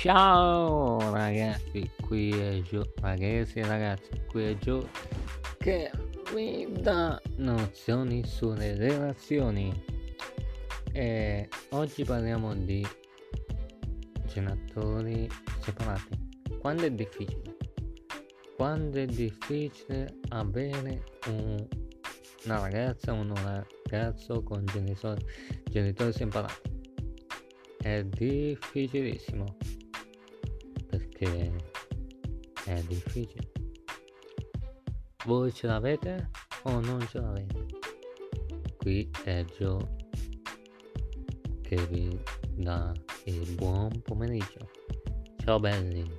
Ciao ragazzi, qui è Gio, ragazzi ragazzi, qui è Gio che vi dà nozioni sulle relazioni e oggi parliamo di genitori separati. Quando è difficile? Quando è difficile avere un, una ragazza o un ragazzo con genitori, genitori separati? È difficilissimo perché è difficile. Voi ce l'avete o non ce l'avete? Qui è Gio che vi dà il buon pomeriggio. Ciao belli!